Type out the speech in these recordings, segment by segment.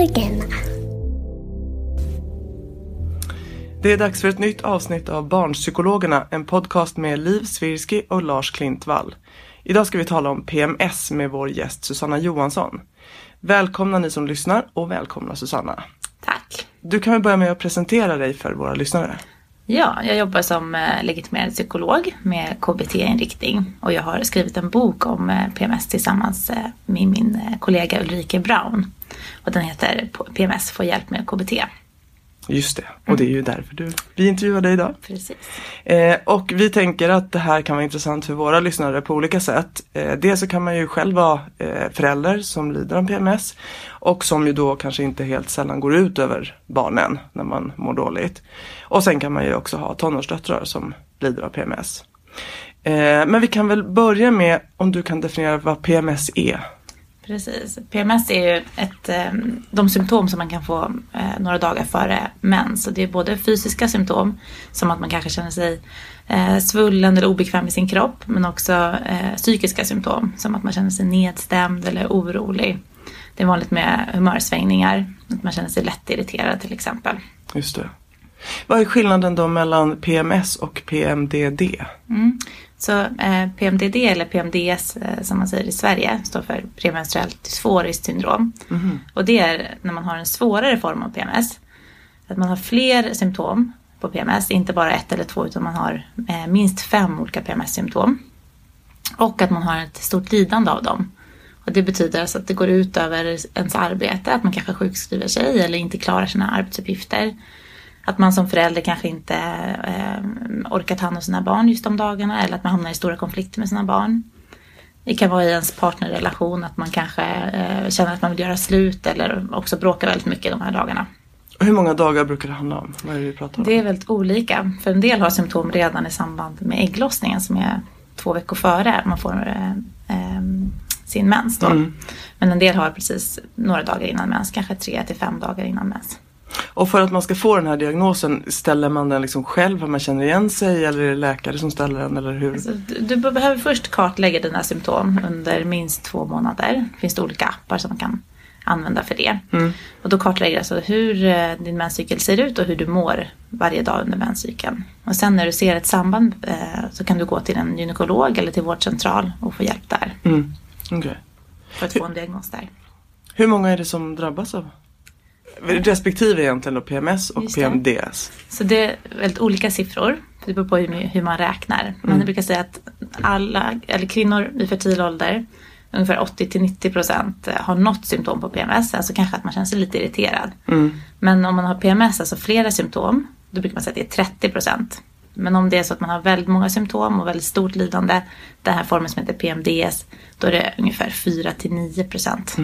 Barnpsykologerna. Det är dags för ett nytt avsnitt av Barnpsykologerna, en podcast med Liv Svirsky och Lars Klintvall. Idag ska vi tala om PMS med vår gäst Susanna Johansson. Välkomna ni som lyssnar och välkomna Susanna. Tack. Du kan väl börja med att presentera dig för våra lyssnare. Ja, jag jobbar som eh, legitimerad psykolog med KBT-inriktning och jag har skrivit en bok om eh, PMS tillsammans eh, med min kollega Ulrike Braun. Och den heter PMS får hjälp med KBT. Just det, och det är ju därför du, vi intervjuar dig idag. Precis. Eh, och vi tänker att det här kan vara intressant för våra lyssnare på olika sätt. Eh, dels så kan man ju själv vara eh, förälder som lider av PMS och som ju då kanske inte helt sällan går ut över barnen när man mår dåligt. Och sen kan man ju också ha tonårsdöttrar som lider av PMS. Eh, men vi kan väl börja med om du kan definiera vad PMS är. Precis. PMS är ju ett, eh, de symptom som man kan få eh, några dagar före mens. Och det är både fysiska symptom, som att man kanske känner sig eh, svullen eller obekväm i sin kropp. Men också psykiska symptom, som att man känner sig nedstämd eller orolig. Det är vanligt med humörsvängningar, att man känner sig lättirriterad till exempel. Just det. Vad är skillnaden då mellan PMS och PMDD? Mm. Så eh, PMDD eller PMDS eh, som man säger i Sverige står för premenstruellt dysforiskt syndrom. Mhm. Och det är när man har en svårare form av PMS. Att man har fler symptom på PMS, inte bara ett eller två utan man har eh, minst fem olika PMS-symptom. Och att man har ett stort lidande av dem. Och det betyder alltså att det går ut över ens arbete, att man kanske sjukskriver sig eller inte klarar sina arbetsuppgifter. Att man som förälder kanske inte eh, orkar ta hand om sina barn just de dagarna eller att man hamnar i stora konflikter med sina barn. Det kan vara i ens partnerrelation att man kanske eh, känner att man vill göra slut eller också bråkar väldigt mycket de här dagarna. Hur många dagar brukar det handla om? Vad är det vi pratar om? Det är väldigt olika. För en del har symptom redan i samband med ägglossningen som är två veckor före man får eh, eh, sin mens. Då. Mm. Men en del har precis några dagar innan mens, kanske tre till fem dagar innan mens. Och för att man ska få den här diagnosen, ställer man den liksom själv, för man känner igen sig eller är det läkare som ställer den eller hur? Alltså, du, behöver först kartlägga dina symptom under minst två månader. Det finns det olika appar som man kan använda för det. Mm. Och då kartlägger du alltså hur eh, din menscykel ser ut och hur du mår varje dag under menscykeln. Och sen när du ser ett samband eh, så kan du gå till en gynekolog eller till vårdcentral och få hjälp där. Mm. Okej. För att få en diagnos där. Hur många är det som drabbas av? Respektive egentligen då PMS och. PMDS. Så det är väldigt olika siffror. Det beror på hur, man räknar. Men jag brukar säga att alla, eller kvinnor i fertil ålder, ungefär 80-90% procent har något symptom på PMS. Alltså kanske att man känner sig lite irriterad. Men om man har PMS, alltså flera symptom, då brukar man säga att det är 30%. procent. Men om det är så att man har väldigt många symptom och väldigt stort lidande, den här formen som heter PMDS, då är det ungefär 4-9%. procent.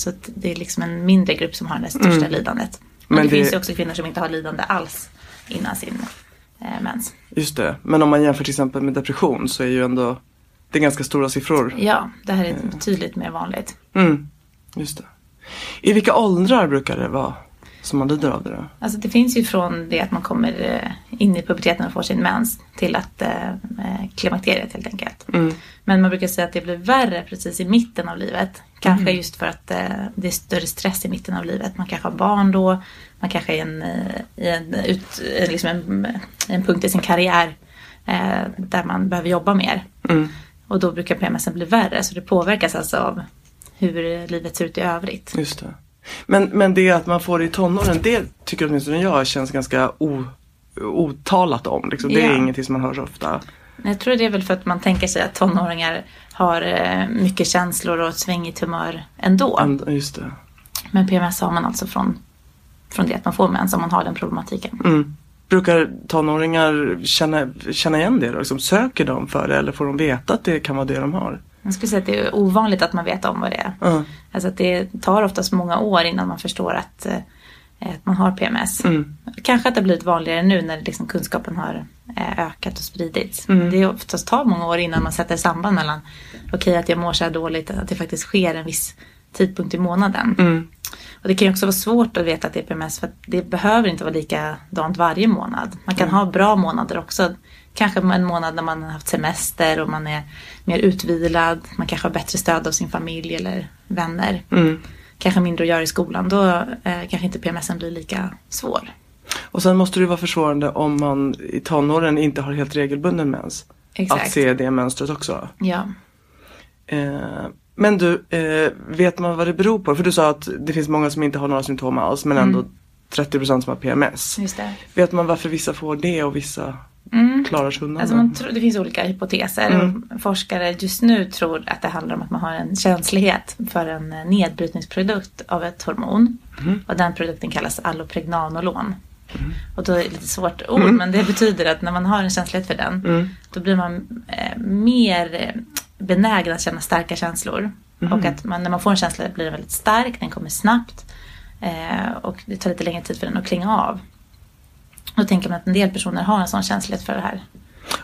Så att det är liksom en mindre grupp som har det största lidandet. Men, Men det, det- finns ju också kvinnor som inte har lidande alls innan sin eh, mens. Just det. Men om man jämför till exempel med depression så är ju ändå det är ganska stora siffror. Ja, det här är betydligt mer vanligt. Mm. Just det. I vilka åldrar brukar det vara? Som man lider av det då? Alltså det finns ju från det att man kommer eh, in i puberteten och får sin mens till att eh, eh, klimakteriet helt enkelt. Mm. Men man brukar säga att det blir värre precis i mitten av livet. Kanske Mm. just för att eh, det är större stress i mitten av livet. Man kanske har barn då. Man kanske är en, eh, i en, ut, liksom en, en punkt i sin karriär eh, där man behöver jobba mer. Mm. Och då brukar PMSen bli värre. Så det påverkas alltså av hur livet ser ut i övrigt. Just det. Men, men det att man får det i tonåren, det tycker åtminstone jag känns ganska o, otalat om. Liksom. Det är Ja. ingenting som man hör så ofta. Jag tror det är väl för att man tänker sig att tonåringar har eh, mycket känslor och ett svängigt humör ändå. And, just det. Men PMS har man alltså från, från det att man får mens om man har den problematiken. Mm. Brukar tonåringar känna, känna igen det då? Liksom, söker de för det eller får de veta att det kan vara det de har? Jag skulle säga att det är ovanligt att man vet om vad det är. Ja. Alltså att det tar oftast många år innan man förstår att, eh, att man har PMS. Mm. Kanske att det har blivit vanligare nu när liksom kunskapen har eh, ökat och spridits. Mm. Det är oftast tar många år innan man sätter samband mellan okej att jag mår så här dåligt, att det faktiskt sker en viss tidpunkt i månaden. Mm. Och det kan ju också vara svårt att veta att det är PMS för att det behöver inte vara likadant varje månad. Man kan ha bra månader också. Kanske en månad när man har haft semester och man är mer utvilad. Man kanske har bättre stöd av sin familj eller vänner. Mm. Kanske mindre att göra i skolan. Då eh, kanske inte PMSen blir lika svår. Och sen måste det vara försvårande om man i tonåren inte har helt regelbunden mens. Exakt. Att se det mönstret också. Ja. Eh, men du, eh, vet man vad det beror på? För du sa att det finns många som inte har några symptom alls men ändå 30% som har PMS. Vet man varför vissa får det och vissa Mm. klarar sig undan Alltså det? man tror, det finns olika hypoteser. Mm. Forskare just nu tror att det handlar om att man har en känslighet för en eh, nedbrytningsprodukt av ett hormon. Mm. Och den produkten kallas allopregnanolon. Och då är det lite svårt ord Mm. men det betyder att när man har en känslighet för den då blir man eh, mer eh, benägen att känna starka känslor. Mm. Och att man, när man får en känsla blir den väldigt stark, den kommer snabbt. Eh, och det tar lite längre tid för den att klinga av. Då tänker man att en del personer har en sån känslighet för det här.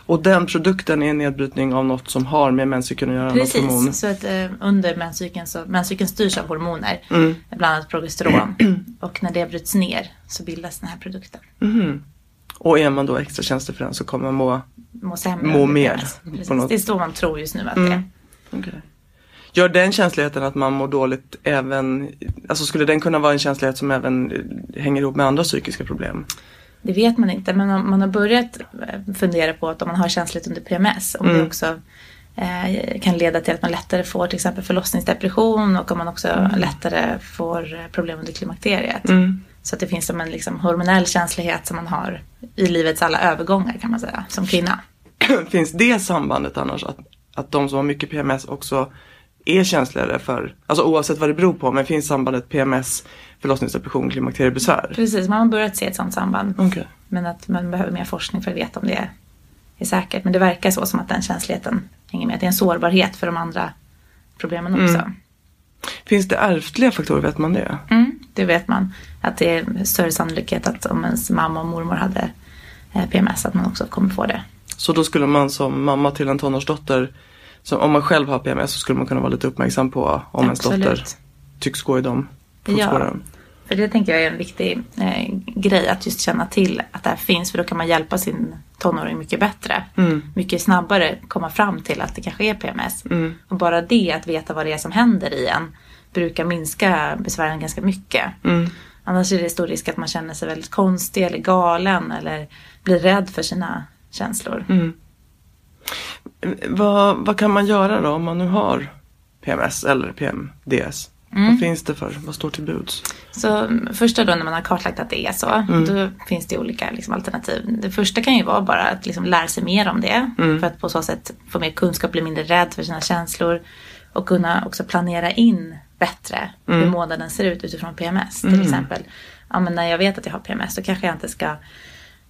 Och den produkten är en nedbrytning av något som har med menscykeln att göra? Precis, så att eh, under menscykeln så menscykeln styrs av hormoner. Mm. Bland annat progesteron. och när det bryts ner så bildas den här produkten. Mhm. Och är man då extra känslig för den så kommer man må... Må sämre. Må mer, Det är så man tror just nu att det är. Mm. Okej. Gör den känsligheten att man mår dåligt även, alltså skulle den kunna vara en känslighet som även hänger ihop med andra psykiska problem? Det vet man inte men om man har börjat eh, fundera på att om man har känsligt under PMS om det Mm. också eh, kan leda till att man lättare får till exempel förlossningsdepression och om man också lättare får eh, problem under klimakteriet. Mm. Så att det finns som en liksom hormonell känslighet som man har i livets alla övergångar kan man säga som kvinna. Finns det sambandet annars att, att de som har mycket PMS också är känsligare för, alltså oavsett vad det beror på, men finns sambandet PMS, förlossningsdepression, klimakteriebesvär? Precis, man har börjat se ett sådant samband. Okej. Men att man behöver mer forskning för att veta om det är, säkert. Men det verkar så som att den känsligheten hänger med. Att det är en sårbarhet för de andra problemen också. Mm. Finns det ärftliga faktorer, vet man det? Mm, det vet man. Att det är större sannolikhet att om ens mamma och mormor hade eh, PMS att man också kommer få det. Så då skulle man som mamma till en tonårsdotter, så om man själv har PMS så skulle man kunna vara lite uppmärksam på om ens dotter Absolut. tycks gå i de Ja. fotspåren. För det tänker jag är en viktig eh, grej att just känna till att det här finns. För då kan man hjälpa sin tonåring mycket bättre. Mm. Mycket snabbare komma fram till att det kanske är PMS. Mm. Och bara det, att veta vad det är som händer i en, brukar minska besvären ganska mycket. Mm. Annars är det stor risk att man känner sig väldigt konstig eller galen eller blir rädd för sina känslor. Mm. Vad, vad kan man göra då om man nu har PMS eller PMDS? Mm. Vad finns det för? Vad står till buds? Så mm, första då när man har kartlagt att det är så, då finns det olika liksom, alternativ. Det första kan ju vara bara att liksom, lära sig mer om det. För att på så sätt få mer kunskap, bli mindre rädd för sina känslor. Och kunna också planera in bättre hur månaden ser ut utifrån PMS. Till exempel, ja, men när jag vet att jag har PMS då kanske jag inte ska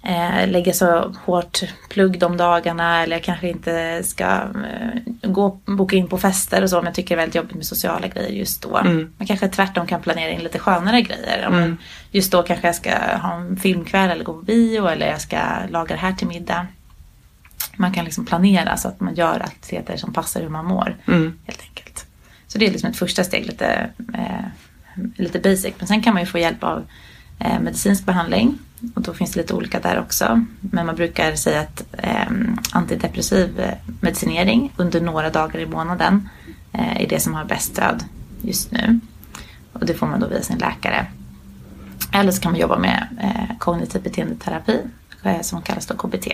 eh, lägga så hårt plugg de dagarna eller jag kanske inte ska eh, gå, boka in på fester och så om jag tycker det är väldigt jobbigt med sociala grejer just då. Man kanske tvärtom kan planera in lite skönare grejer. Men just då kanske jag ska ha en filmkväll eller gå på bio eller jag ska laga det här till middag. Man kan liksom planera så att man gör aktiviteter som passar hur man mår. Mm. Helt enkelt. Så det är liksom ett första steg, lite, eh, lite basic. Men sen kan man ju få hjälp av eh, medicinsk behandling. Och då finns det lite olika där också. Men man brukar säga att eh, antidepressiv medicinering under några dagar i månaden eh, är det som har bäst stöd just nu. Och det får man då via sin läkare. Eller så kan man jobba med eh, kognitiv beteendeterapi eh, som kallas då KBT.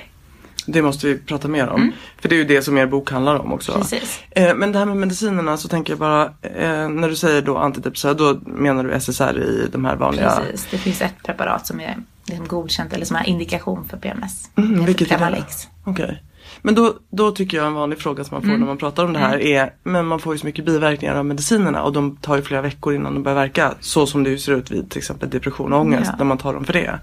Det måste vi prata mer om. För det är ju det som er bok handlar om också. Precis. Eh, men det här med medicinerna så tänker jag bara, eh, när du säger då antidepressiva, då menar du SSRI, i de här vanliga? Precis, det finns ett preparat som är liksom godkänt eller som har indikation för PMS. Mm, vilket är det? Okej. Men då, då tycker jag en vanlig fråga som man får Mm. när man pratar om det här är, men man får ju så mycket biverkningar av medicinerna och de tar ju flera veckor innan de börjar verka. Så som det ju ser ut vid till exempel depression och ångest Ja. när man tar dem för det.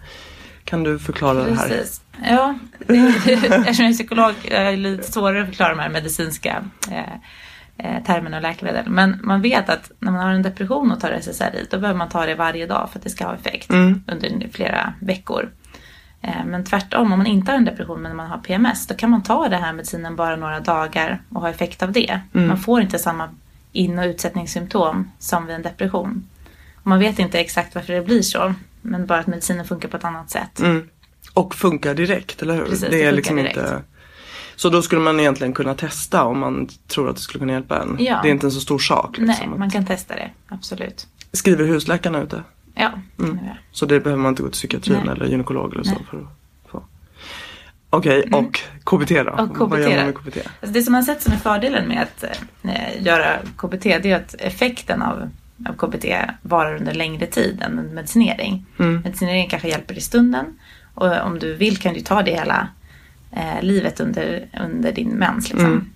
Kan du förklara det här? Precis. Ja, eftersom jag är psykolog är det lite svårare att förklara de här medicinska eh, eh, termerna och läkemedel. Men man vet att när man har en depression och tar SSRI då behöver man ta det varje dag för att det ska ha effekt Mm. under flera veckor. Eh, Men tvärtom, om man inte har en depression men man har PMS då kan man ta den här medicinen bara några dagar och ha effekt av det. Mm. Man får inte samma in och utsättningssymptom som vid en depression. Och man vet inte exakt varför det blir så men bara att medicinen funkar på ett annat sätt. Mm. Och funkar direkt, eller hur? Precis, det det är liksom direkt. inte... Så då skulle man egentligen kunna testa om man tror att det skulle kunna hjälpa en. Ja. Det är inte en så stor sak. Nej, Liksom. man kan testa det. Absolut. Skriver husläkarna ut det? Ja, det vi göra. Så det behöver man inte gå till psykiatrin Nej. eller gynekolog eller så Nej. för att få. Okej, och KBT då? Och Vad KBT. gör man med KBT? Alltså det som man sett som är fördelen med att eh, göra KBT det är att effekten av, av KBT varar under längre tid än medicinering. Mm. Medicinering kanske hjälper i stunden och om du vill kan du ta det hela eh, livet under, under din mens. Liksom. Mm.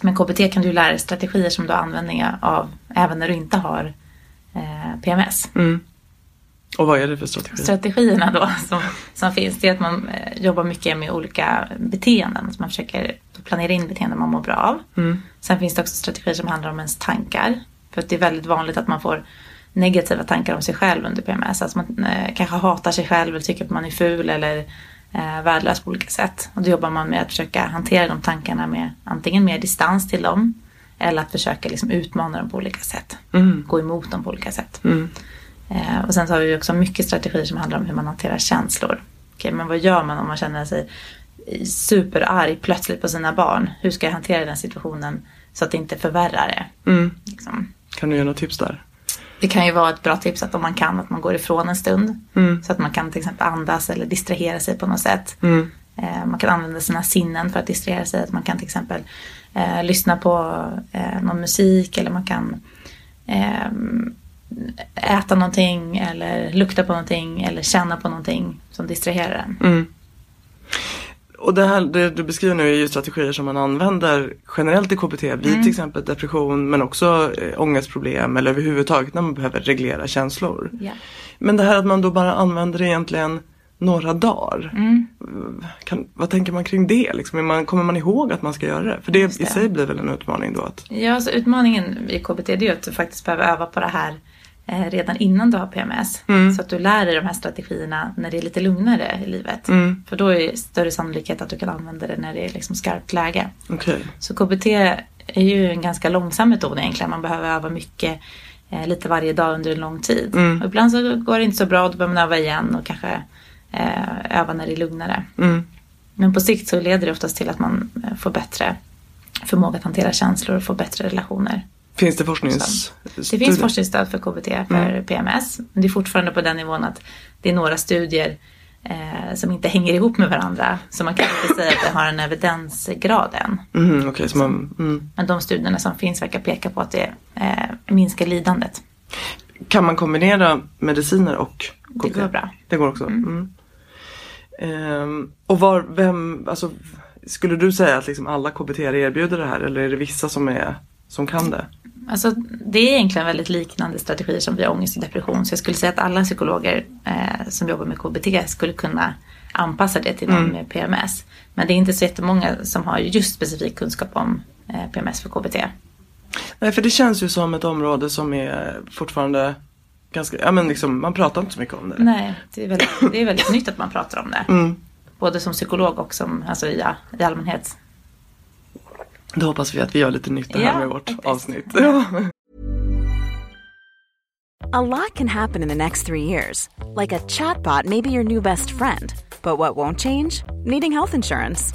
Men KBT kan du lära dig strategier som du har användning av även när du inte har eh, PMS. Mm. Och vad är det för strategi? strategierna då som, som finns det är att man eh, jobbar mycket med olika beteenden. Så man försöker planera in beteenden man mår bra av. Mm. Sen finns det också strategier som handlar om ens tankar. För att det är väldigt vanligt att man får negativa tankar om sig själv under PMS. Alltså man eh, kanske hatar sig själv eller tycker att man är ful eller eh, värdelös på olika sätt. Och då jobbar man med att försöka hantera de tankarna med antingen mer distans till dem eller att försöka liksom utmana dem på olika sätt. Mm. Gå emot dem på olika sätt. Mm. Eh, och sen så har vi också mycket strategier som handlar om hur man hanterar känslor. Okej, men vad gör man om man känner sig superarg plötsligt på sina barn? Hur ska jag hantera den situationen så att det inte förvärrar det? Mm. Liksom. Kan du ge något tips där? Det kan ju vara ett bra tips att om man kan att man går ifrån en stund. Mm. Så att man kan till exempel andas eller distrahera sig på något sätt. Mm. Eh, man kan använda sina sinnen för att distrahera sig. Att man kan till exempel eh, lyssna på eh, någon musik eller man kan eh, äta någonting eller lukta på någonting eller känna på någonting som distraherar en. Mm. Och det här det du beskriver nu är ju strategier som man använder generellt i KBT vid Mm. till exempel depression men också äh, ångestproblem eller överhuvudtaget när man behöver reglera känslor. Ja. Men det här att man då bara använder det egentligen några dagar. Mm. Kan, vad tänker man kring det? Liksom? Man, kommer man ihåg att man ska göra det? För det, Just i det. sig blir väl en utmaning då? Att, Ja, så utmaningen i KBT det är ju att du faktiskt behöver öva på det här eh, redan innan du har PMS. Mm. Så att du lär dig de här strategierna när det är lite lugnare i livet. Mm. För då är det större sannolikhet att du kan använda det när det är liksom skarpt läge. Okej. Så KBT är ju en ganska långsam metod egentligen. Man behöver öva mycket, eh, lite varje dag under en lång tid. Mm. Och ibland så går det inte så bra, då behöver man öva igen och kanske eh, öva när det är lugnare. Mm. Men på sikt så leder det oftast till att man eh, får bättre förmåga att hantera känslor och få bättre relationer. Finns det forsknings... Det finns forskningsstöd för KBT för Mm. PMS. Men det är fortfarande på den nivån att det är några studier eh, som inte hänger ihop med varandra. Så man kan inte säga att det har en evidensgrad än. Mm, Okej, så man... Mm. Men de studierna som finns verkar peka på att det eh, minskar lidandet. Kan man kombinera mediciner och KBT? Det går bra. Det går också? Mm. Ehm, och var, vem, alltså skulle du säga att liksom alla KBT erbjuder det här eller är det vissa som, är, som kan det? Alltså, det är egentligen väldigt liknande strategier som vid ångest och depression. Så jag skulle säga att alla psykologer eh, som jobbar med KBT skulle kunna anpassa det till någon Mm. med PMS. Men det är inte så jättemånga som har just specifik kunskap om eh, PMS för KBT. Nej, för det känns ju som ett område som är fortfarande ganska, ja men liksom man pratar inte så mycket om det. Nej, det är väldigt, det är väldigt nytt att man pratar om det. Mm. Både som psykolog och som, alltså, ja, i allmänhet. Då hoppas vi att vi gör lite nytta här med vårt avsnitt. A lot can happen in the next three years. Like a chatbot may be your new best friend. But what won't change? Needing health insurance.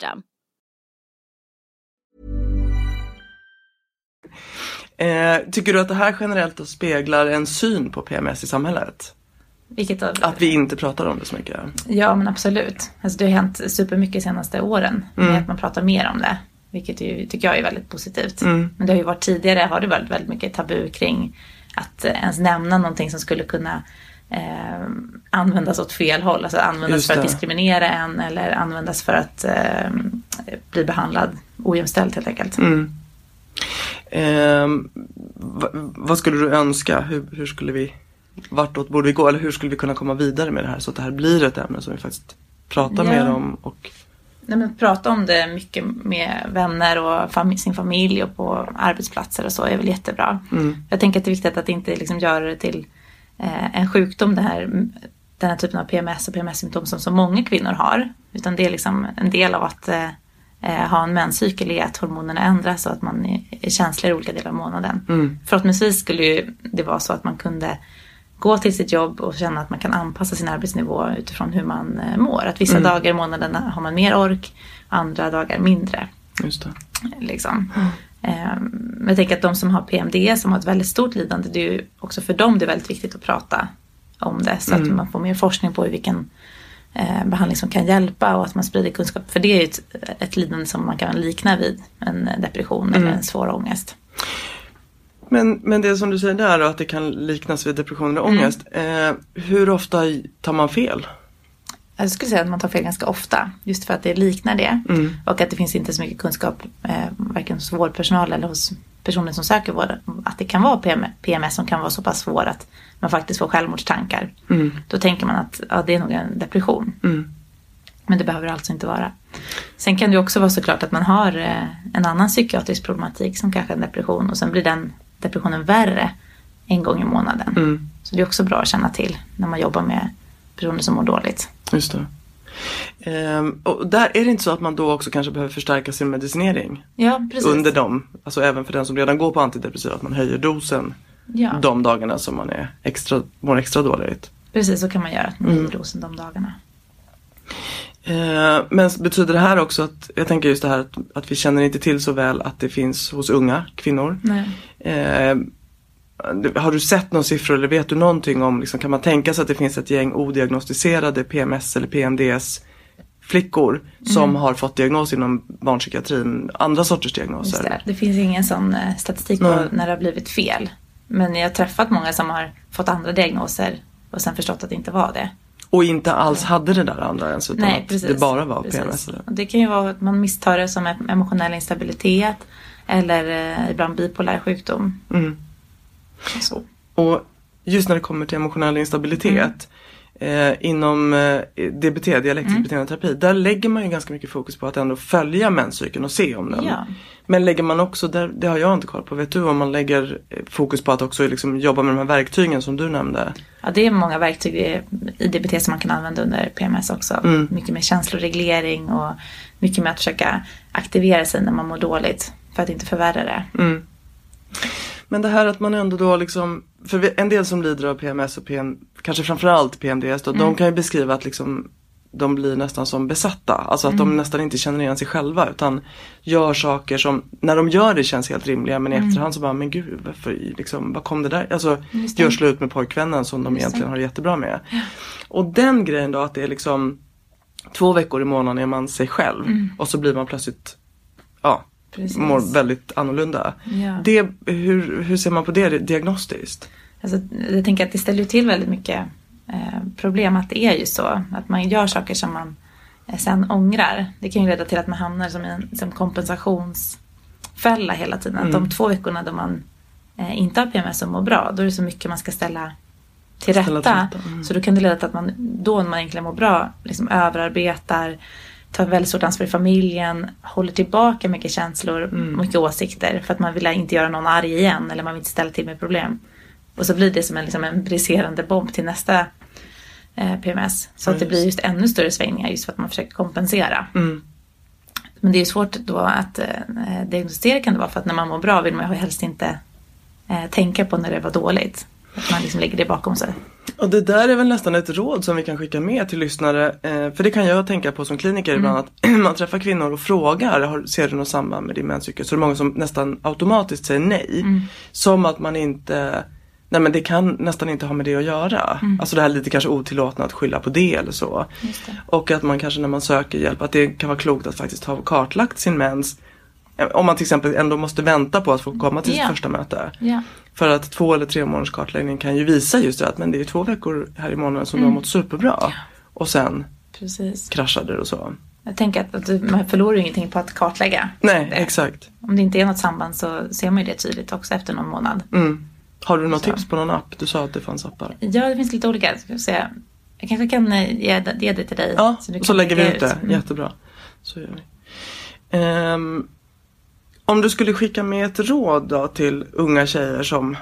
Eh, tycker du att det här generellt då speglar en syn på PMS i samhället? Vilket av, Att vi inte pratar om det så mycket? Ja men absolut. Alltså, det har hänt supermycket de senaste åren. Mm. Med att man pratar mer om det. Vilket ju, tycker jag är väldigt positivt. Mm. Men det har ju varit tidigare har det varit väldigt mycket tabu kring att eh, ens nämna någonting som skulle kunna eh, användas åt fel håll. Alltså användas för att diskriminera en eller användas för att eh, bli behandlad ojämställt helt enkelt. Mm. Va, vad skulle du önska? Hur, hur skulle vi, vartåt borde vi gå? Eller hur skulle vi kunna komma vidare med det här så att det här blir ett ämne som vi faktiskt pratar Ja. mer om? Och, Nej, men prata om det mycket med vänner och fam- sin familj och på arbetsplatser och så är väl jättebra. mm, Jag tänker att det är viktigt att inte liksom göra det till eh, en sjukdom det här, den här typen av PMS och PMS-symptom som så många kvinnor har. Utan det är liksom en del av att eh, eh, ha en menscykel är att hormonerna ändras och att man är, känslig i olika delar av månaden. mm, Förhoppningsvis skulle ju det vara så att man kunde gå till sitt jobb och känna att man kan anpassa sin arbetsnivå utifrån hur man eh, mår. Att vissa Mm. dagar i månaden har man mer ork, andra dagar mindre. just det. Liksom. Ehm, Men jag tänker att de som har PMDS, som har ett väldigt stort lidande, det är ju också för dem det är väldigt viktigt att prata om det. Så att Mm. man får mer forskning på vilken eh, behandling som kan hjälpa och att man sprider kunskap. För det är ju ett, ett lidande som man kan likna vid en depression eller Mm. en svår ångest. Men, men det som du säger där då, att det kan liknas vid depression eller ångest. Eh, hur ofta tar man fel? Jag skulle säga att man tar fel ganska ofta. Just för att det liknar det. Mm. Och att det finns inte så mycket kunskap eh, varken hos vårdpersonal eller hos personer som söker vård. Att det kan vara PM, PMS som kan vara så pass svår att man faktiskt får självmordstankar. Mm, Då tänker man att ja, det är nog en depression. mm, Men det behöver det alltså inte vara. Sen kan det också vara såklart att man har eh, en annan psykiatrisk problematik som kanske en depression. Och sen blir den depressionen värre en gång i månaden. mm, Så det är också bra att känna till när man jobbar med personer som mår dåligt. Just det. Ehm, och där är det inte så att man då också kanske behöver förstärka sin medicinering Ja, precis. under dem, alltså även för den som redan går på antidepressiva, att man höjer dosen ja. de dagarna som man är extra, mår extra dåligt. Precis, så kan man göra. Mm. Nio dosen de dagarna. Eh, men betyder det här också att, jag tänker just det här att, att vi känner inte till så väl att det finns hos unga kvinnor. Nej. Eh, har du sett några siffror eller vet du någonting om, liksom, kan man tänka sig att det finns ett gäng odiagnostiserade PMS eller PMDS flickor som Mm. har fått diagnos inom barnpsykiatrin, andra sorters diagnoser? det. det finns ingen sån eh, statistik på Nej. när det har blivit fel. Men jag har träffat många som har fått andra diagnoser och sen förstått att det inte var det. Och inte alls hade det där andra ens utan Nej, att precis. det bara var Precis. PMS? Eller? Det kan ju vara att man misstar det som em- emotionell instabilitet eller eh, ibland bipolär sjukdom. Mm. Så. Och just när det kommer till emotionell instabilitet. eh, inom eh, DBT, dialektisk Mm. beteendeterapi, där lägger man ju ganska mycket fokus på att ändå följa menscykeln och se om den. Ja. Men lägger man också, där, det har jag inte koll på, vet du om man lägger eh, fokus på att också liksom jobba med de här verktygen som du nämnde? Ja, det är många verktyg i- i DBT som man kan använda under PMS också. Mm. Mycket med känsloreglering och mycket med att försöka aktivera sig när man mår dåligt för att inte förvärra det. Mm. Men det här att man ändå då liksom, för en del som lider av PMS och PM, kanske framförallt PMDS då, de kan ju beskriva att liksom de blir nästan som besatta. Alltså att de nästan inte känner igen sig själva utan gör saker som, när de gör det känns helt rimliga men i efterhand så bara, men gud varför, liksom, vad kom det där? Alltså Just det. gör slut med pojkvännen som de Just egentligen har det jättebra med. Och den grejen då att det är liksom två veckor i månaden är man sig själv och så blir man plötsligt, ja, Precis. mår väldigt annorlunda. Ja. Det, hur, hur ser man på det diagnostiskt? Alltså, jag tänker att det ställer till väldigt mycket eh, problem att det är ju så. Att man gör saker som man eh, sen ångrar. Det kan ju leda till att man hamnar som i en som kompensationsfälla hela tiden. Att Mm. de två veckorna då man eh, inte har PMS och mår bra, då är det så mycket man ska ställa till Ställa rätta. till rätta, mm. Så då kan det leda till att man då när man egentligen mår bra liksom överarbetar, tar väldigt stort ansvar i familjen, håller tillbaka mycket känslor, Mm. mycket åsikter för att man vill inte göra någon arg igen eller man vill inte ställa till med problem. Och så blir det som en, liksom en briserande bomb till nästa eh, PMS. Så att det blir just ännu större svängningar just för att man försöker kompensera. Mm. Men det är ju svårt då att eh, diagnostisera kan det vara för att när man mår bra vill man ju helst inte eh, tänka på när det var dåligt. Att man liksom lägger det bakom sig. Och det där är väl nästan ett råd som vi kan skicka med till lyssnare. Eh, för det kan jag tänka på som kliniker ibland att man träffar kvinnor och frågar, ser du något samband med din menscykel? Så är det många som nästan automatiskt säger nej. Som att man inte, nej men det kan nästan inte ha med det att göra. Alltså det här lite kanske otillåtna att skylla på det eller så. Det. Och att man kanske när man söker hjälp, att det kan vara klokt att faktiskt ha kartlagt sin mens. Om man till exempel ändå måste vänta på att få komma till sitt Ja. första möte. Ja. För att två eller tre månaders kartläggning kan ju visa just det att men det är två veckor här i månaden som du har mått superbra. Och sen Precis. kraschade det och så. Jag tänker att, att du, man förlorar ju ingenting på att kartlägga. Nej, det. exakt. Om det inte är något samband så ser man ju det tydligt också efter någon månad. Mm. Har du något Så. tips på någon app? Du sa att det fanns appar. Ja, det finns lite olika. Ska jag, säga. jag kanske kan eh, ge, ge det till dig. Ja, så kan lägger vi ut det. Mm. Jättebra. Så gör vi. Ehm, om du skulle skicka med ett råd då till unga tjejer som,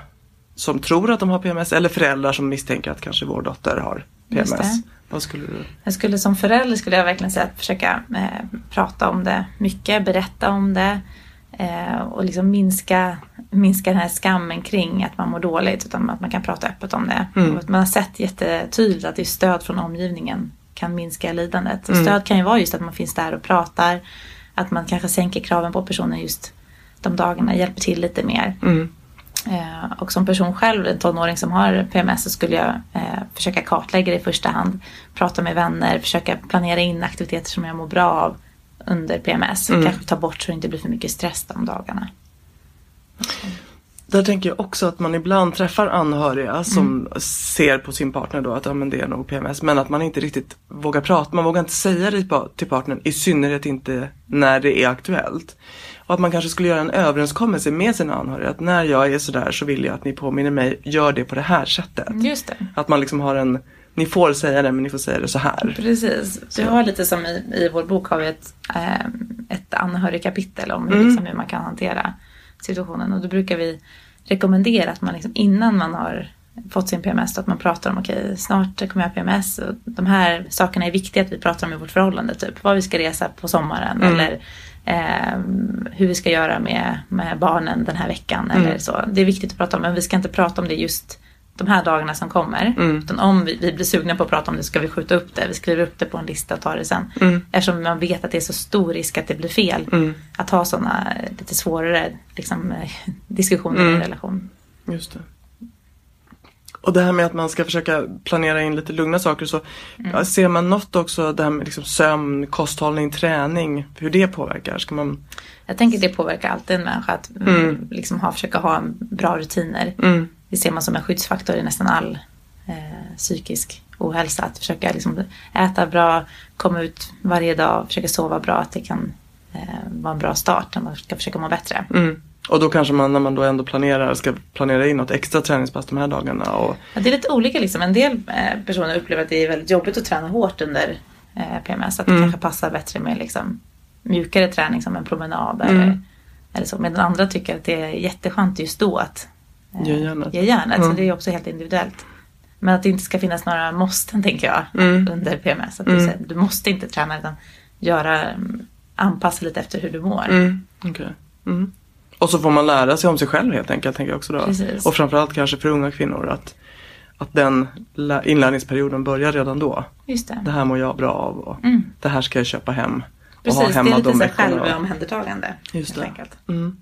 som tror att de har PMS eller föräldrar som misstänker att kanske vår dotter har PMS. Vad skulle du? Jag skulle som förälder skulle jag verkligen säga att försöka eh, prata om det mycket, berätta om det eh, och liksom minska, minska den här skammen kring att man mår dåligt utan att man kan prata öppet om det. Mm. Man har sett jättetydligt att det är stöd från omgivningen kan minska lidandet. Och Mm. stöd kan ju vara just att man finns där och pratar, att man kanske sänker kraven på personen just de dagarna, hjälper till lite mer. Mm. Eh, och som person själv, en tonåring som har PMS, så skulle jag eh, försöka kartlägga det i första hand. Prata med vänner, försöka planera in aktiviteter som jag mår bra av under PMS. Mm. Kanske ta bort så det inte blir för mycket stress de dagarna. Där tänker jag också att man ibland träffar anhöriga som Mm. ser på sin partner då att ja, men det är nog PMS men att man inte riktigt vågar prata. Man vågar inte säga det till partnern i synnerhet inte när det är aktuellt. Och att man kanske skulle göra en överenskommelse med sina anhöriga att när jag är sådär så vill jag att ni påminner mig, gör det på det här sättet. Just det. Att man liksom har en, ni får säga det men ni får säga det så här. Precis. Jag har lite som i, i vår bok har vi ett, eh, ett anhörigkapitel om hur, Mm. liksom, hur man kan hantera situationen. Och då brukar vi rekommendera att man liksom, innan man har fått sin PMS att man pratar om okej snart kommer jag ha PMS och de här sakerna är viktiga att vi pratar om i vårt förhållande. Typ vad vi ska resa på sommaren Mm. eller eh, hur vi ska göra med, med barnen den här veckan Mm. eller så. Det är viktigt att prata om men vi ska inte prata om det just de här dagarna som kommer. Mm. Utan om vi, vi blir sugna på att prata om det ska vi skjuta upp det. Vi skriver upp det på en lista och tar det sen. Mm. Eftersom man vet att det är så stor risk att det blir fel. Mm. Att ha sådana lite svårare liksom, diskussioner i Mm. en relation. Just det. Och det här med att man ska försöka planera in lite lugna saker så Mm. ser man något också det här med liksom sömn, kosthållning, träning, hur det påverkar? Ska man... Jag tänker det påverkar alltid en människa att mm. Mm. liksom ha, försöka ha bra rutiner. Mm. Det ser man som en skyddsfaktor i nästan all eh, psykisk ohälsa. Att försöka liksom äta bra, komma ut varje dag, försöka sova bra. Att det kan eh, vara en bra start när man ska försöka må bättre. Mm. Och då kanske man när man då ändå planerar ska planera in något extra träningspass de här dagarna. Och... Ja, det är lite olika liksom. En del eh, personer upplever att det är väldigt jobbigt att träna hårt under eh, PMS. Att det Mm. kanske passar bättre med liksom, mjukare träning som en promenad. Mm. Eller, eller så. Medan andra tycker att det är jätteskönt just då att eh, Ge järnet. ge järnet. Mm. Så det är också helt individuellt. Men att det inte ska finnas några måsten tänker jag Mm. under PMS. Att du, säger, du måste inte träna utan göra, mm, anpassa lite efter hur du mår. Mm. Och så får man lära sig om sig själv helt enkelt tänker jag också då. Precis. Och framförallt kanske för unga kvinnor att, att den lä- inlärningsperioden börjar redan då. Just det. Det här mår jag bra av och Mm. det här ska jag köpa hem. och Precis, ha det hemma är lite de så självomhändertagande. Just helt det. enkelt. Mm.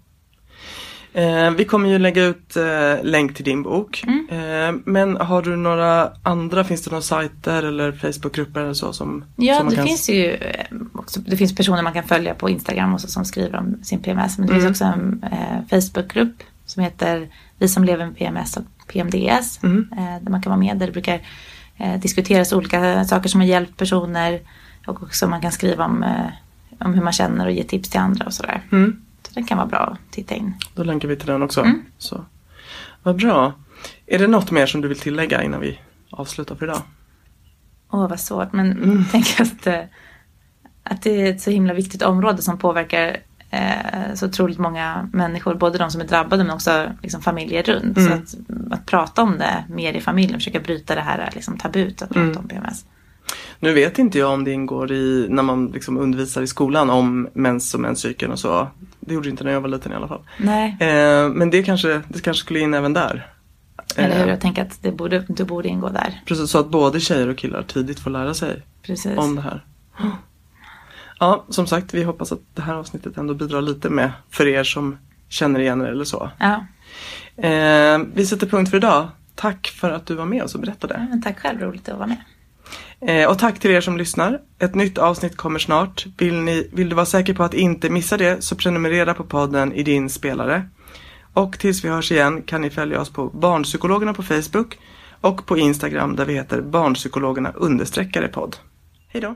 Eh, vi kommer ju lägga ut eh, länk till din bok. Mm. Eh, men har du några andra, finns det några sajter eller Facebookgrupper eller så som, Ja, som det kan... finns ju eh, också, det finns personer man kan följa på Instagram också som skriver om sin PMS. Men det Mm. finns också en eh, Facebookgrupp som heter Vi som lever med PMS och PMDS. Mm. Eh, där man kan vara med. Där det brukar diskuteras olika saker som har hjälpt personer. Och också man kan skriva om, om hur man känner och ge tips till andra och sådär. Mm. Det kan vara bra att titta in. Då länkar vi till den också. Mm. Så. Vad bra. Är det något mer som du vill tillägga innan vi avslutar för idag? Åh, vad svårt. Men Mm. tänk att, eh, att det är ett så himla viktigt område som påverkar eh, så otroligt många människor. Både de som är drabbade men också liksom, familjer runt. Mm. Så att, att prata om det mer i familjen, försöka bryta det här liksom, tabut att prata Mm. om PMS. Nu vet inte jag om det ingår i när man liksom undervisar i skolan om mens och menscykeln och så. Det gjorde det inte när jag var liten i alla fall. Nej, Eh, men det kanske, det kanske skulle in även där. eller hur? Eh, Jag tänker att det borde, det borde ingå där. Precis, så att både tjejer och killar tidigt får lära sig Precis. om det här. Ja, som sagt, vi hoppas att det här avsnittet ändå bidrar lite med för er som känner igen er eller så. Ja, Eh, vi sätter punkt för idag. Tack för att du var med oss och berättade. men tack själv, roligt att vara med. Eh, och tack till er som lyssnar. Ett nytt avsnitt kommer snart. Vill, ni, vill du vara säker på att inte missa det så prenumerera på podden i din spelare. Och tills vi hörs igen kan ni följa oss på Barnpsykologerna på Facebook och på Instagram där vi heter Barnpsykologerna understreckare podd. Hej då!